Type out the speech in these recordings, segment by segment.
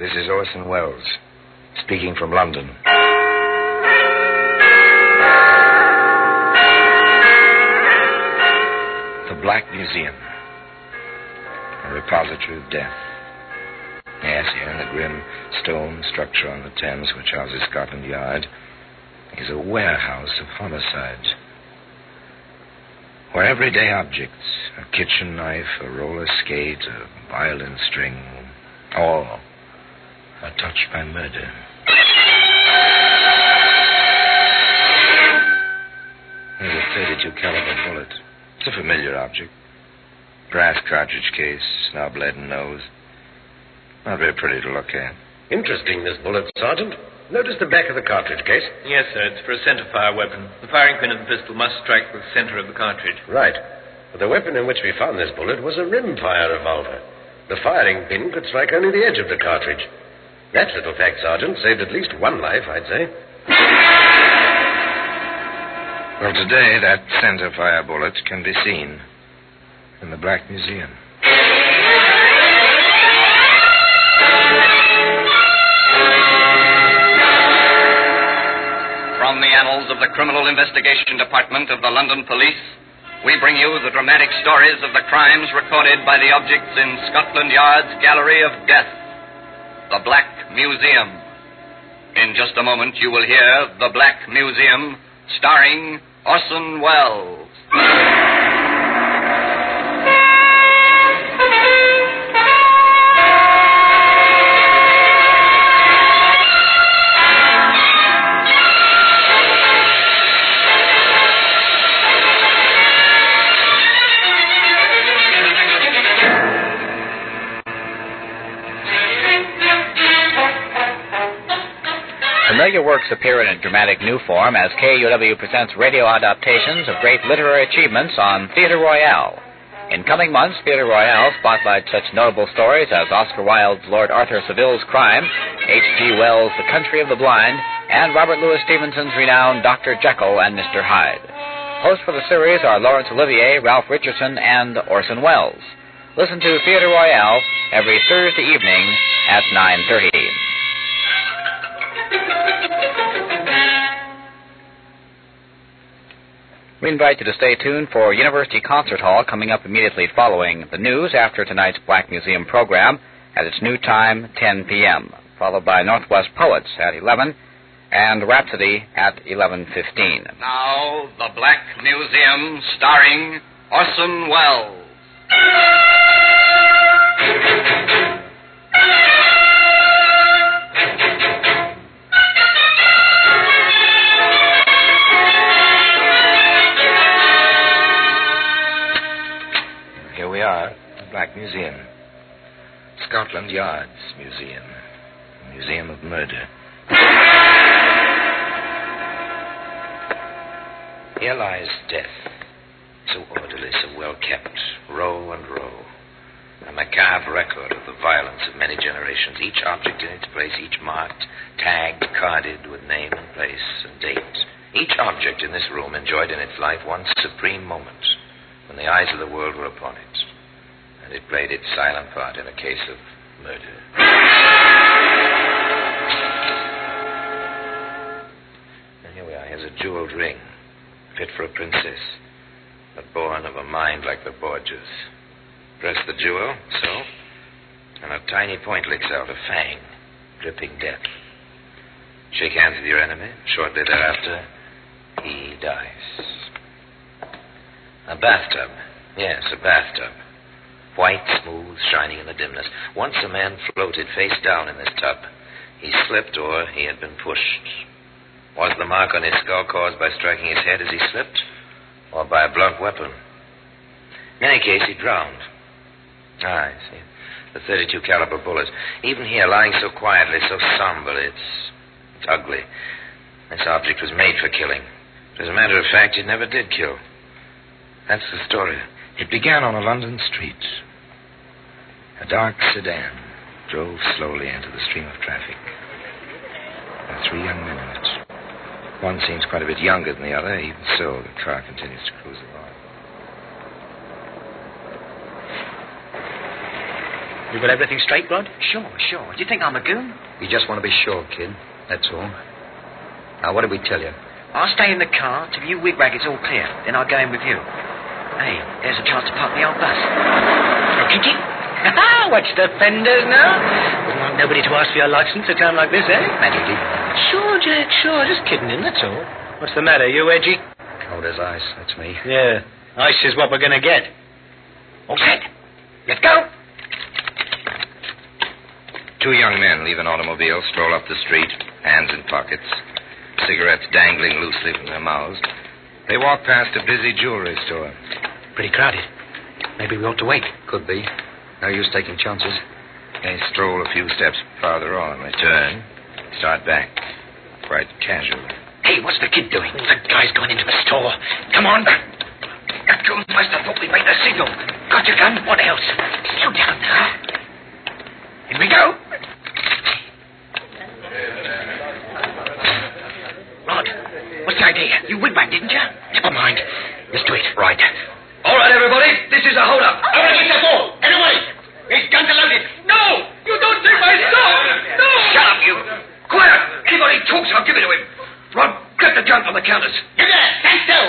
This is Orson Welles, speaking from London. The Black Museum, a repository of death. Yes, here in the grim stone structure on the Thames which houses Scotland Yard is a warehouse of homicides. Where everyday objects, a kitchen knife, a roller skate, a violin string, all are touched by murder. There's a 32 caliber bullet. It's a familiar object. Brass cartridge case, snub leaden nose. Not very pretty to look at. Interesting, this bullet, Sergeant. Notice the back of the cartridge case. Yes, sir. It's for a centerfire weapon. The firing pin of the pistol must strike the center of the cartridge. Right. But the weapon in which we found this bullet was a rimfire revolver. The firing pin could strike only the edge of the cartridge. That little fact, Sergeant, saved at least one life, I'd say. Well, today that centerfire bullet can be seen in the Black Museum. From the annals of the Criminal Investigation Department of the London Police, we bring you the dramatic stories of the crimes recorded by the objects in Scotland Yard's Gallery of Death, the Black Museum. In just a moment, you will hear The Black Museum, starring Orson Welles. Familiar works appear in a dramatic new form as KUW presents radio adaptations of great literary achievements on Theatre Royale. In coming months, Theatre Royale spotlights such notable stories as Oscar Wilde's Lord Arthur Savile's Crime, H.G. Wells' The Country of the Blind, and Robert Louis Stevenson's renowned Dr. Jekyll and Mr. Hyde. Hosts for the series are Laurence Olivier, Ralph Richardson, and Orson Welles. Listen to Theatre Royale every Thursday evening at 9.30. We invite you to stay tuned for University Concert Hall coming up immediately following the news after tonight's Black Museum program at its new time, 10 p.m., followed by Northwest Poets at 11 and Rhapsody at 11.15. Now, The Black Museum, starring Orson Welles. Here we are, the Black Museum. Scotland Yard's Museum. Museum of murder. Here lies death. So orderly, so well kept, row and row. A macabre record of the violence of many generations. Each object in its place, each marked, tagged, carded with name and place and date. Each object in this room enjoyed in its life one supreme moment when the eyes of the world were upon it, and it played its silent part in a case of murder. And here we are. Here's a jeweled ring, fit for a princess, but born of a mind like the Borgias. Press the jewel, so, and a tiny point licks out, a fang, dripping death. Shake hands with your enemy. Shortly thereafter, he dies. A bathtub. Yes, a bathtub. White, smooth, shining in the dimness. Once a man floated face down in this tub. He slipped or he had been pushed. Was the mark on his skull caused by striking his head as he slipped? Or by a blunt weapon? In any case, he drowned. Ah, I see. The 32 caliber bullet. Even here, lying so quietly, so somber, it's, it's ugly. This object was made for killing. But as a matter of fact, it never did kill. That's the story. It began on a London street. A dark sedan drove slowly into the stream of traffic. There were three young men in it. One seems quite a bit younger than the other. Even so, the car continues to cruise along. You got everything straight, Rod? Sure, sure. Do you think I'm a goon? We just want to be sure, kid. That's all. Now, what did we tell you? I'll stay in the car till you wigwag it's all clear. Then I'll go in with you. Hey, there's a chance to park the old bus. Kick it. Watch the fenders now. Wouldn't want nobody to ask for your license at a time like this, eh? Magic, Sure, Jack, sure. Just kidding him, that's all. What's the matter? You edgy? Cold as ice. That's me. Yeah. Ice is what we're going to get. All set. Let's go. Two young men leave an automobile, stroll up the street, hands in pockets, cigarettes dangling loosely from their mouths. They walk past a busy jewelry store. Pretty crowded. Maybe we ought to wait. Could be. No use taking chances. They stroll a few steps farther on, and return, start back, quite casually. Hey, what's the kid doing? The guy's going into the store. Come on. That goon must have thought we made the signal. Got your gun? What else? Slow down now. Here we go. Rod, what's the idea? You wigwag, didn't you? Never mind. Let's do it. Right. All right, everybody. This is a hold-up. I want to get the ball. Get guns are loaded. No! You don't take my stuff! No! Shut up, you. Quiet! Anybody talks, I'll give it to him. Rod, grab the gun from the counters. You there. Stand still.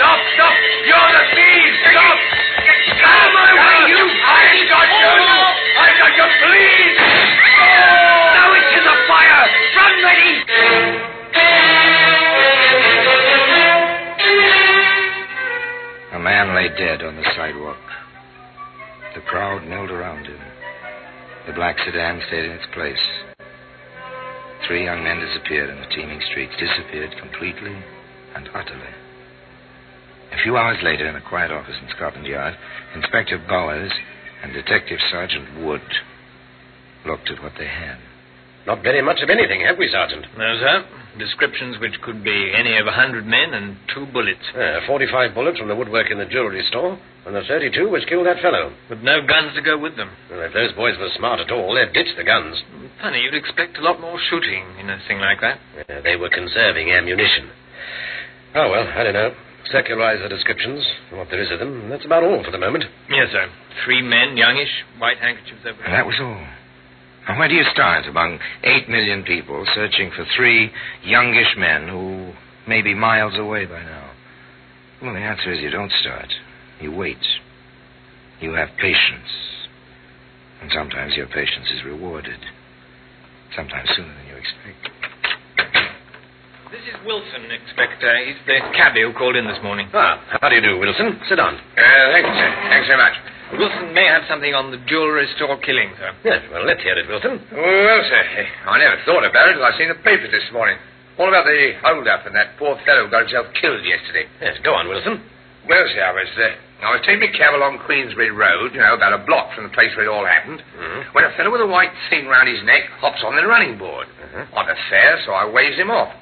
Stop! Stop, stop! You're the thieves! Stop! Get out of my way, you! I've got oh, you! I've got you, please! Now it's in the fire! Run, ready! A man lay dead on the sidewalk. The crowd milled around him. The black sedan stayed in its place. Three young men disappeared in the teeming streets, disappeared completely and utterly. A few hours later, in a quiet office in Scotland Yard, Inspector Bowers and Detective Sergeant Wood looked at what they had. Not very much of anything, have we, Sergeant? No, sir. Descriptions which could be any of a hundred men and two bullets. Uh, 45 bullets from the woodwork in the jewelry store, and the 32 which killed that fellow. With no guns to go with them. Well, if those boys were smart at all, they'd ditch the guns. Funny, you'd expect a lot more shooting in a thing like that. Uh, they were conserving ammunition. Oh, well, I don't know. Circularize the descriptions, what there is of them, that's about all for the moment. Yes, sir. Three men, youngish, white handkerchiefs over And that was all. Now, where do you start among eight million people searching for three youngish men who may be miles away by now? Well, the answer is you don't start. You wait. You have patience. And sometimes your patience is rewarded. Sometimes sooner than you expect. This is Wilson, Inspector. He's the cabby who called in this morning. Ah, how do you do, Wilson? Sit down. Uh, thanks, sir. Thanks very much. Wilson may have something on the jewelry store killing, sir. Yes, well, let's hear it, Wilson. Well, sir, I never thought about it till I seen the papers this morning. All about the hold-up and that poor fellow who got himself killed yesterday. Yes, go on, Wilson. Well, sir, I was, uh, I was taking my cab along Queensbury Road, you know, about a block from the place where it all happened, Mhm. when a fellow with a white thing round his neck hops on the running board. Mhm. On a fare, so I waves him off.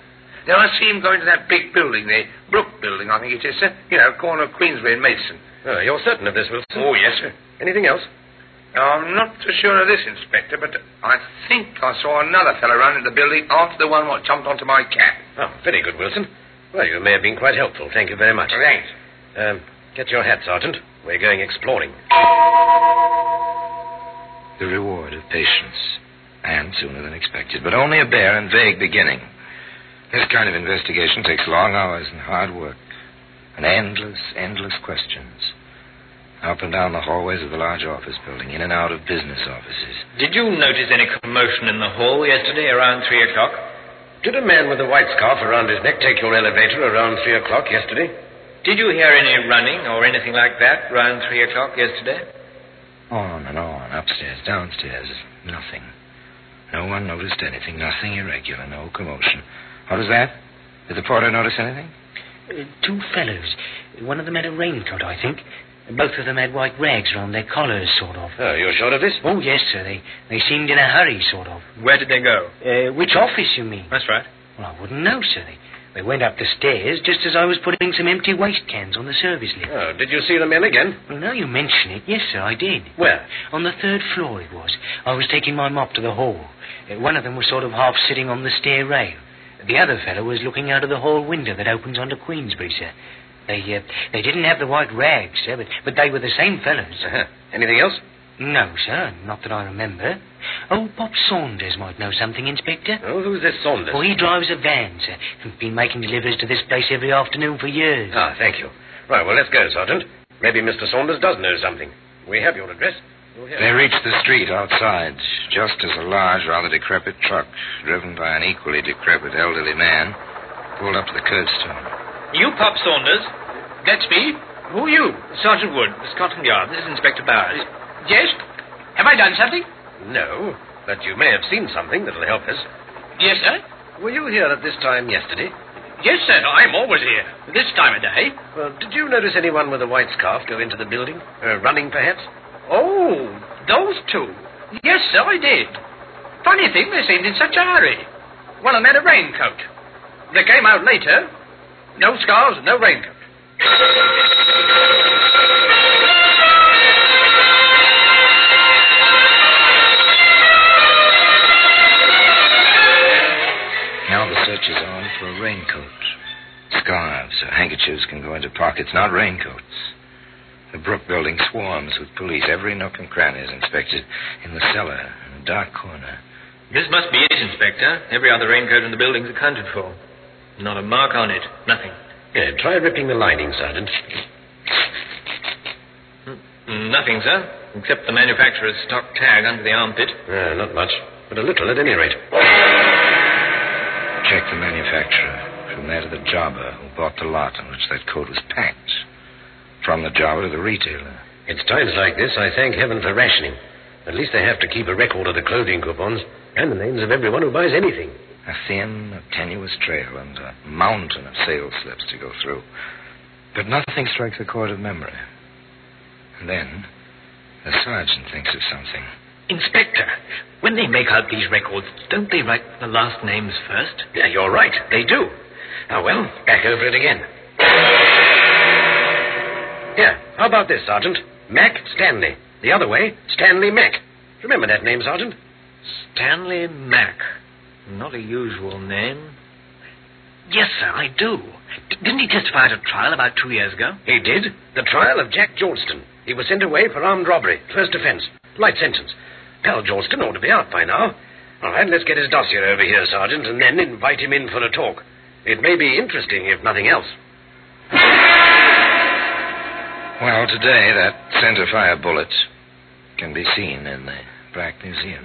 Then I see him go into that big building, the Brook Building, I think it is, sir. You know, corner of Queensway and Mason. Oh, ah, you're certain of this, Wilson? Oh, yes, sir. Anything else? I'm not so sure of this, Inspector, but I think I saw another fellow run into the building after the one what jumped onto my cab. Oh, ah, very good, Wilson. Well, you may have been quite helpful. Thank you very much. Thanks. Um, get your hat, Sergeant. We're going exploring. The reward of patience. And sooner than expected, but only a bare and vague beginning. This kind of investigation takes long hours and hard work. And endless, endless questions. Up and down the hallways of the large office building, in and out of business offices. Did you notice any commotion in the hall yesterday around three o'clock? Did a man with a white scarf around his neck take your elevator around three o'clock yesterday? Did you hear any running or anything like that around three o'clock yesterday? On and on, upstairs, downstairs, nothing. No one noticed anything, nothing irregular, no commotion. What was that? Did the porter notice anything? Uh, two fellows. One of them had a raincoat, I think. Both of them had white rags round their collars, sort of. Oh, you're sure of this? Oh, yes, sir. They, they seemed in a hurry, sort of. Where did they go? Uh, which office, you mean? That's right. Well, I wouldn't know, sir. They, They went up the stairs just as I was putting some empty waste cans on the service lift. Oh, did you see the men again? Well, now you mention it, yes, sir, I did. Where? On the third floor it was. I was taking my mop to the hall. Uh, one of them was sort of half sitting on the stair rail. The other fellow was looking out of the hall window that opens onto Queensbury, sir. They uh, they didn't have the white rags, sir, but, but they were the same fellows. Uh-huh. Anything else? No, sir, not that I remember. Oh, Bob Saunders might know something, Inspector. Oh, who's this Saunders? Oh, he drives a van, sir. Been making deliveries to this place every afternoon for years. Ah, thank you. Right, well, let's go, Sergeant. Maybe Mr. Saunders does know something. We have your address. You'll hear- They reached the street outside, just as a large, rather decrepit truck, driven by an equally decrepit elderly man, pulled up to the curbstone. You, Pop Saunders? That's me. Who are you? Sergeant Wood, the Scotland Yard. This is Inspector Bowers. Yes? Have I done something? No, but you may have seen something that'll help us. Yes, sir. Were you here at this time yesterday? Yes, sir. I'm always here. This time of day. Well, did you notice anyone with a white scarf go into the building? Uh, running, perhaps? Oh, those two. Yes, sir, I did. Funny thing, they seemed in such a hurry. One of them had a raincoat. They came out later. No scarves, and no raincoat. Now the search is on for a raincoat. Scarves or handkerchiefs can go into pockets, not raincoats. The Brook building swarms with police. Every nook and cranny is inspected. In the cellar, in a dark corner. This must be it, Inspector. Every other raincoat in the building's accounted for. Not a mark on it. Nothing. Yeah, try ripping the lining, Sergeant. Mm, Nothing, sir. Except the manufacturer's stock tag under the armpit. Uh, not much, but a little at any rate. Check the manufacturer. From there to the jobber who bought the lot on which that coat was packed. From the jobber to the retailer. It's times like this I thank heaven for rationing. At least they have to keep a record of the clothing coupons and the names of everyone who buys anything. A thin, a tenuous trail and a mountain of sales slips to go through. But nothing strikes a chord of memory. And then, the sergeant thinks of something. Inspector, when they make out these records, don't they write the last names first? Yeah, you're right. They do. Ah, well, back over it again. Here, how about this, Sergeant? Mac Stanley. The other way, Stanley Mack. Remember that name, Sergeant? Stanley Mack. Not a usual name. Yes, sir, I do. D- didn't he testify at a trial about two years ago? He did. The trial of Jack Georgeston. He was sent away for armed robbery. First offense. Light sentence. Pal Georgeston ought to be out by now. All right, let's get his dossier over here, Sergeant, and then invite him in for a talk. It may be interesting, if nothing else. Well, today, that center fire bullet can be seen in the Black Museum.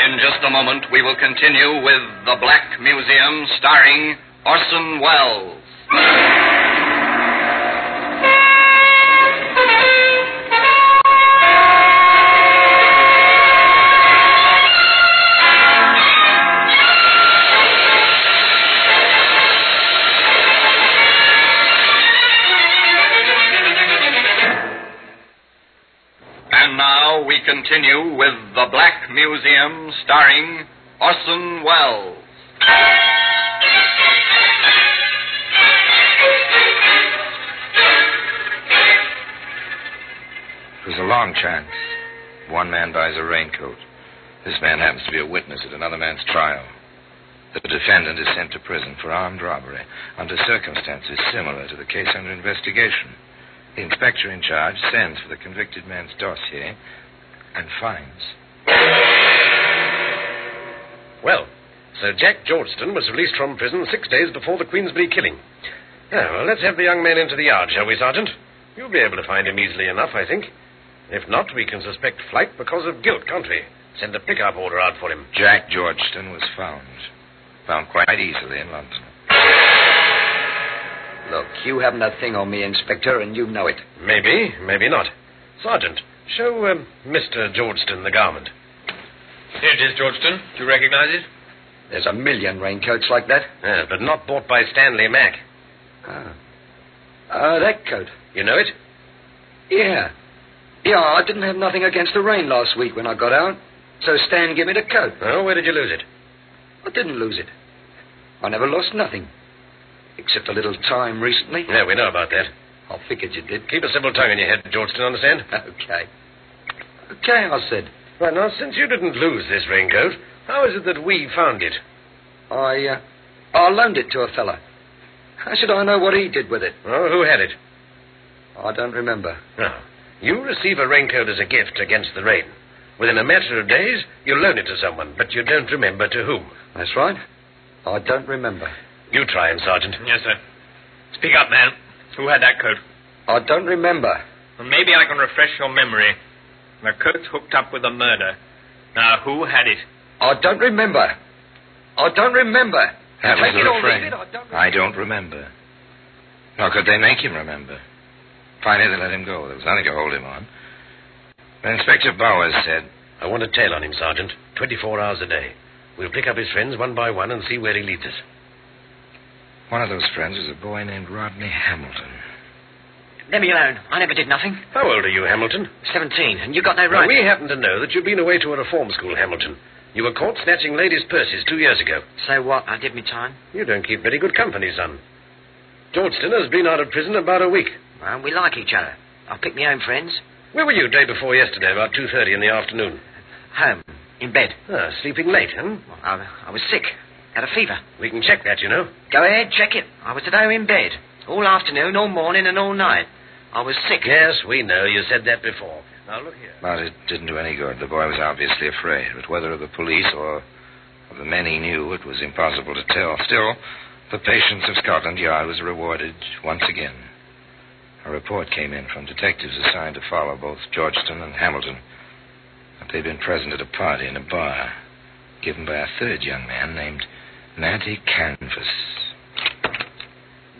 In just a moment, we will continue with The Black Museum starring Orson Welles. Continue with The Black Museum starring Orson Welles. It was a long chance. One man buys a raincoat. This man happens to be a witness at another man's trial. The defendant is sent to prison for armed robbery under circumstances similar to the case under investigation. The inspector in charge sends for the convicted man's dossier and fines. Well, Sir Jack Georgeston was released from prison six days before the Queensbury killing. Well, let's have the young man into the yard, shall we, Sergeant? You'll be able to find him easily enough, I think. If not, we can suspect flight because of guilt, can't we? Send a pickup order out for him. Jack Georgeston was found. Found quite easily in London. Look, you haven't a thing on me, Inspector, and you know it. Maybe, maybe not. Sergeant, show um, Mr. Georgeston the garment. Here it is, Georgeston. Do you recognize it? There's a million raincoats like that. Ah, but not bought by Stanley Mack. Ah. Uh, that coat. You know it? Yeah. Yeah, I didn't have nothing against the rain last week when I got out. So Stan gave me the coat. Oh, where did you lose it? I didn't lose it. I never lost nothing. Except a little time recently. Yeah, we know about that. I figured you did. Keep a civil tongue in your head, Georgeston, understand? Okay. Okay, I said. Right, now, since you didn't lose this raincoat, how is it that we found it? I, uh, I loaned it to a fella. How should I know what he did with it? Oh, who had it? I don't remember. No. You receive a raincoat as a gift against the rain. Within a matter of days, you loan it to someone, but you don't remember to whom. That's right. I don't remember. You try him, Sergeant. Yes, sir. Speak up, man. Who had that coat? I don't remember. Well, maybe I can refresh your memory. The coat's hooked up with a murder. Now, who had it? I don't remember. I don't remember. That was Take the refrain. leave I don't remember. I don't remember. Nor could they make him remember. Finally, they let him go. There was nothing to hold him on. But Inspector Bowers said, I want a tail on him, Sergeant. 24 hours a day. We'll pick up his friends one by one and see where he leads us. One of those friends was a boy named Rodney Hamilton. Let me alone. I never did nothing. How old are you, Hamilton? Seventeen, and you got no Well, right. we happen to know that you've been away to a reform school, Hamilton. You were caught snatching ladies' purses two years ago. So what? I did me time. You don't keep very good company, son. Georgeston has been out of prison about a week. Well, we like each other. I pick my own friends. Where were you day before yesterday, about 2.30 in the afternoon? Home. In bed. Ah, sleeping late, huh? Well, I, I was sick. Had a fever. We can check that, you know. Go ahead, check it. I was at home in bed. All afternoon, all morning, and all night. I was sick. Yes, we know. You said that before. Now, look here. But it didn't do any good. The boy was obviously afraid. But whether of the police or of the men he knew, it was impossible to tell. Still, the patience of Scotland Yard was rewarded once again. A report came in from detectives assigned to follow both Georgeston and Hamilton that they'd been present at a party in a bar given by a third young man named Natty Canvas.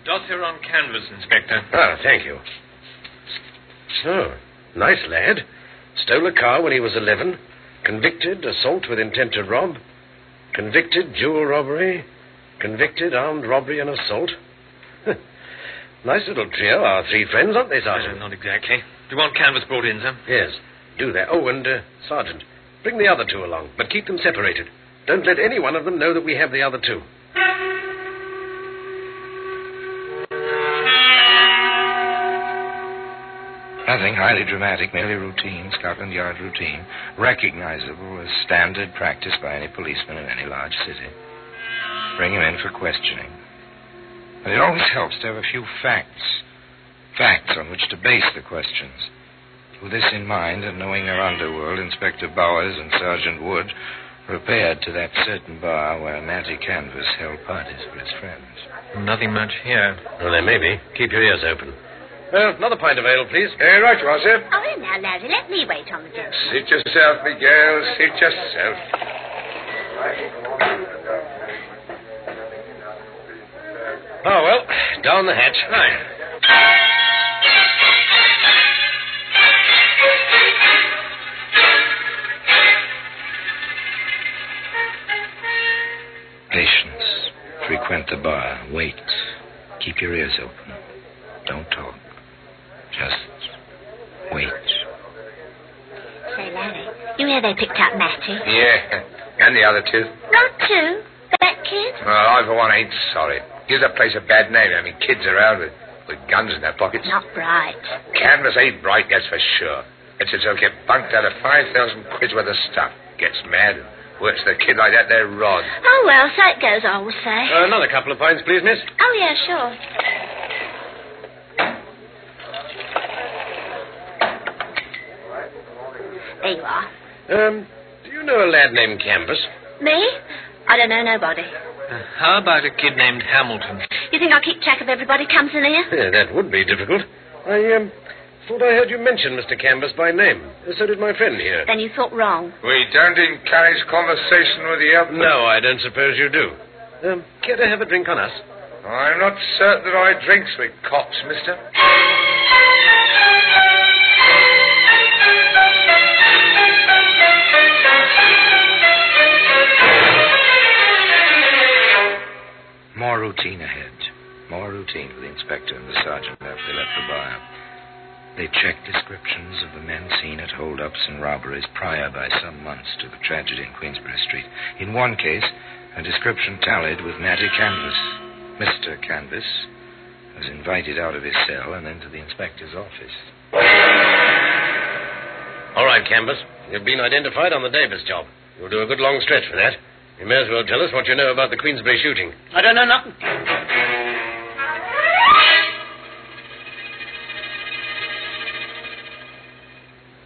Dossier on canvas, Inspector. Ah, thank you. So, nice lad. Stole a car when he was 11. Convicted, assault with intent to rob. Convicted, jewel robbery. Convicted, armed robbery and assault. nice little trio, our three friends, aren't they, Uh, Sergeant? not exactly. Do you want canvas brought in, sir? Yes, do that. Oh, and, uh, Sergeant, bring the other two along, but keep them separated. Don't let any one of them know that we have the other two. Nothing highly dramatic, merely routine, Scotland Yard routine, recognizable as standard practice by any policeman in any large city. Bring him in for questioning. But it always helps to have a few facts, facts on which to base the questions. With this in mind, and knowing their underworld, Inspector Bowers and Sergeant Wood repaired to that certain bar where Natty Canvas held parties for his friends. Nothing much here. Well, there may be. Keep your ears open. Uh, another pint of ale, please. Eh, right you are, sir. Oh, now, Larry, let me wait on the gentleman. Sit yourself, Miguel. Sit yourself. Oh, well, down the hatch. Right. Keep your ears open. Don't talk. Just wait. Say, Larry, you hear they picked up Matty? Yeah, and the other two. Not two. That kid? Well, I, for one, ain't sorry. Gives that place a bad name. I mean, kids around with, with guns in their pockets. Not bright. Canvas ain't bright, that's for sure. It's he'll get bunked out of 5,000 quid's worth of stuff. Gets mad and works the kid like that, they're rod. Oh, well, so it goes, I will say. Uh, another couple of pints, please, miss. oh, yeah, sure. There you are. Um, do you know a lad named Canvas? Me? I don't know nobody. Uh, how about a kid named Hamilton? You think I'll keep track of everybody comes in here? Yeah, that would be difficult. I, um, thought I heard you mention Mr. Canvas by name. So did my friend here. Then you thought wrong. We don't encourage conversation with the elder. No, I don't suppose you do. Um, care to have a drink on us? I'm not certain that I drinks with cops, mister. More routine ahead. More routine for the inspector and the sergeant after they left the bar. They checked descriptions of the men seen at holdups and robberies prior by some months to the tragedy in Queensbury Street. In one case, a description tallied with Matty Canvas. Mr. Canvas was invited out of his cell and into the inspector's office. All right, Canvas. You've been identified on the Davis job. You'll do a good long stretch for that. You may as well tell us what you know about the Queensbury shooting. I don't know nothing.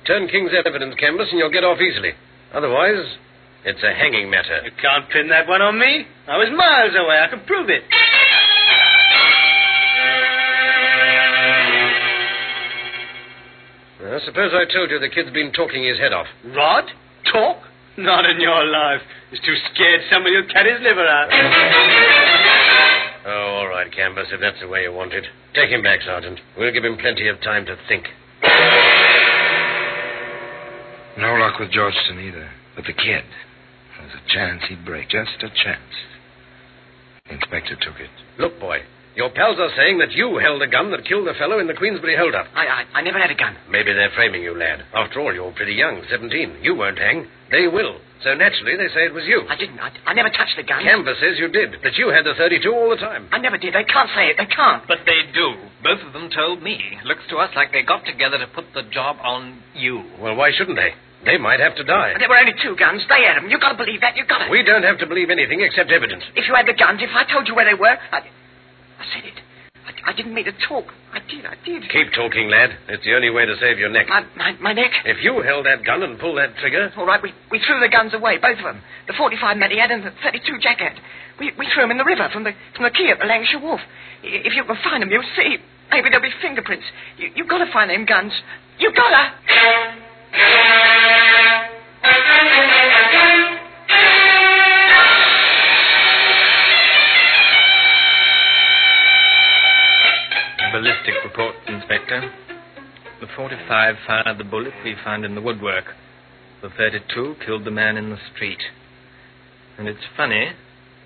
Turn King's evidence, Canvas, and you'll get off easily. Otherwise, it's a hanging matter. You can't pin that one on me. I was miles away. I can prove it. I suppose I told you the kid's been talking his head off. Rod? Talk? Not in your life. He's too scared somebody will cut his liver out. Oh, all right, Canvas, if that's the way you want it. Take him back, Sergeant. We'll give him plenty of time to think. No luck with Georgeston either. But the kid. There's a chance he'd break. Just a chance. The inspector took it. Look, boy, your pals are saying that you held a gun that killed the fellow in the Queensbury holdup. I, I, I never had a gun. Maybe they're framing you, lad. After all, you're pretty young, 17. You won't hang. They will. So naturally, they say it was you. I didn't. I, I never touched the gun. Canvas says you did, that you had the 32 all the time. I never did. They can't say it. They can't. But they do. Both of them told me. Looks to us like they got together to put the job on you. Well, why shouldn't they? They might have to die. There were only two guns. They had them. You've got to believe that. You've got to. We don't have to believe anything except evidence. If you had the guns, if I told you where they were, I, I said it. I, I didn't mean to talk. I did. I did. Keep talking, lad. It's the only way to save your neck. My, my, my neck. If you held that gun and pulled that trigger. All right, we, we threw the guns away, both of them. The 45 Matty had and the 32 Jack had. We, we threw them in the river from the from the quay at the Lancashire Wharf. If you can find them, you'll see. Maybe there'll be fingerprints. You, you've got to find them guns. You've got to. Ballistic report, Inspector. The 45 fired the bullet we found in the woodwork. The 32 killed the man in the street. And it's funny,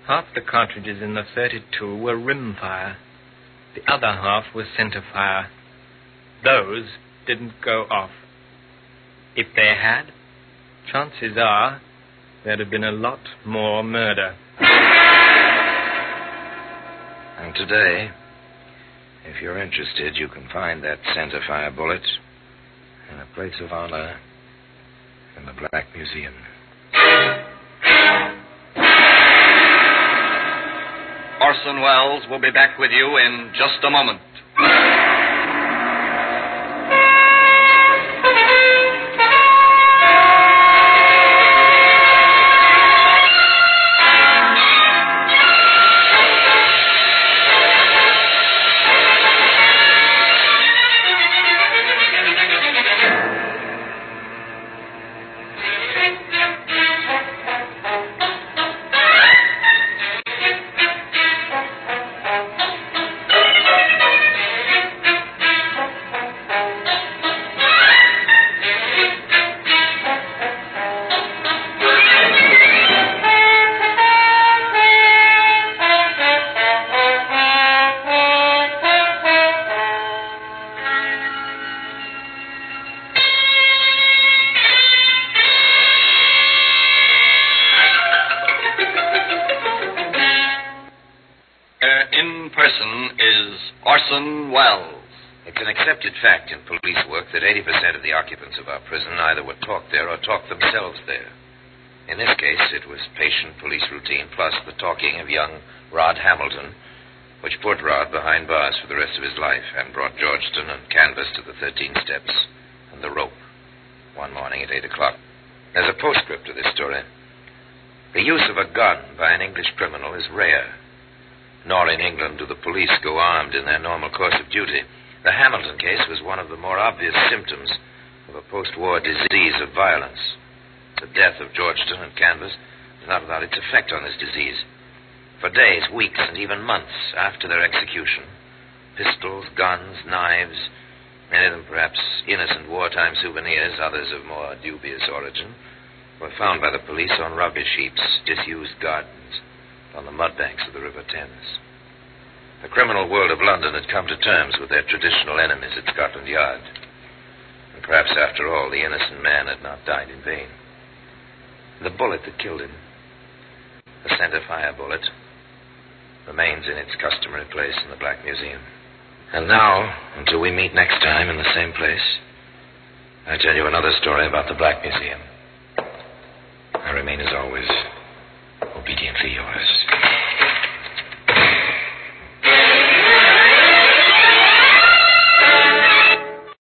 half the cartridges in the 32 were rimfire. The other half was center fire. Those didn't go off. If they had, chances are there'd have been a lot more murder. And today, if you're interested, you can find that center fire bullet in a place of honor in the Black Museum. Orson Welles will be back with you in just a moment. Uh, person is Orson Welles. It's an accepted fact in police work that 80% of the occupants of our prison either were talked there or talked themselves there. In this case, it was patient police routine plus the talking of young Rod Hamilton, which put Rod behind bars for the rest of his life and brought Georgeston and Canvas to the 13 steps and the rope one morning at 8 o'clock. There's a postscript to this story. The use of a gun by an English criminal is rare. Nor in England do the police go armed in their normal course of duty. The Hamilton case was one of the more obvious symptoms of a post war disease of violence. The death of Georgeston and Canvas is not without its effect on this disease. For days, weeks, and even months after their execution, pistols, guns, knives, many of them perhaps innocent wartime souvenirs, others of more dubious origin, were found by the police on rubbish heaps, disused gardens, on the mud banks of the River Thames. The criminal world of London had come to terms with their traditional enemies at Scotland Yard. And perhaps, after all, the innocent man had not died in vain. The bullet that killed him, the center fire bullet, remains in its customary place in the Black Museum. And now, until we meet next time in the same place, I tell you another story about the Black Museum. I remain, as always, obediently yours.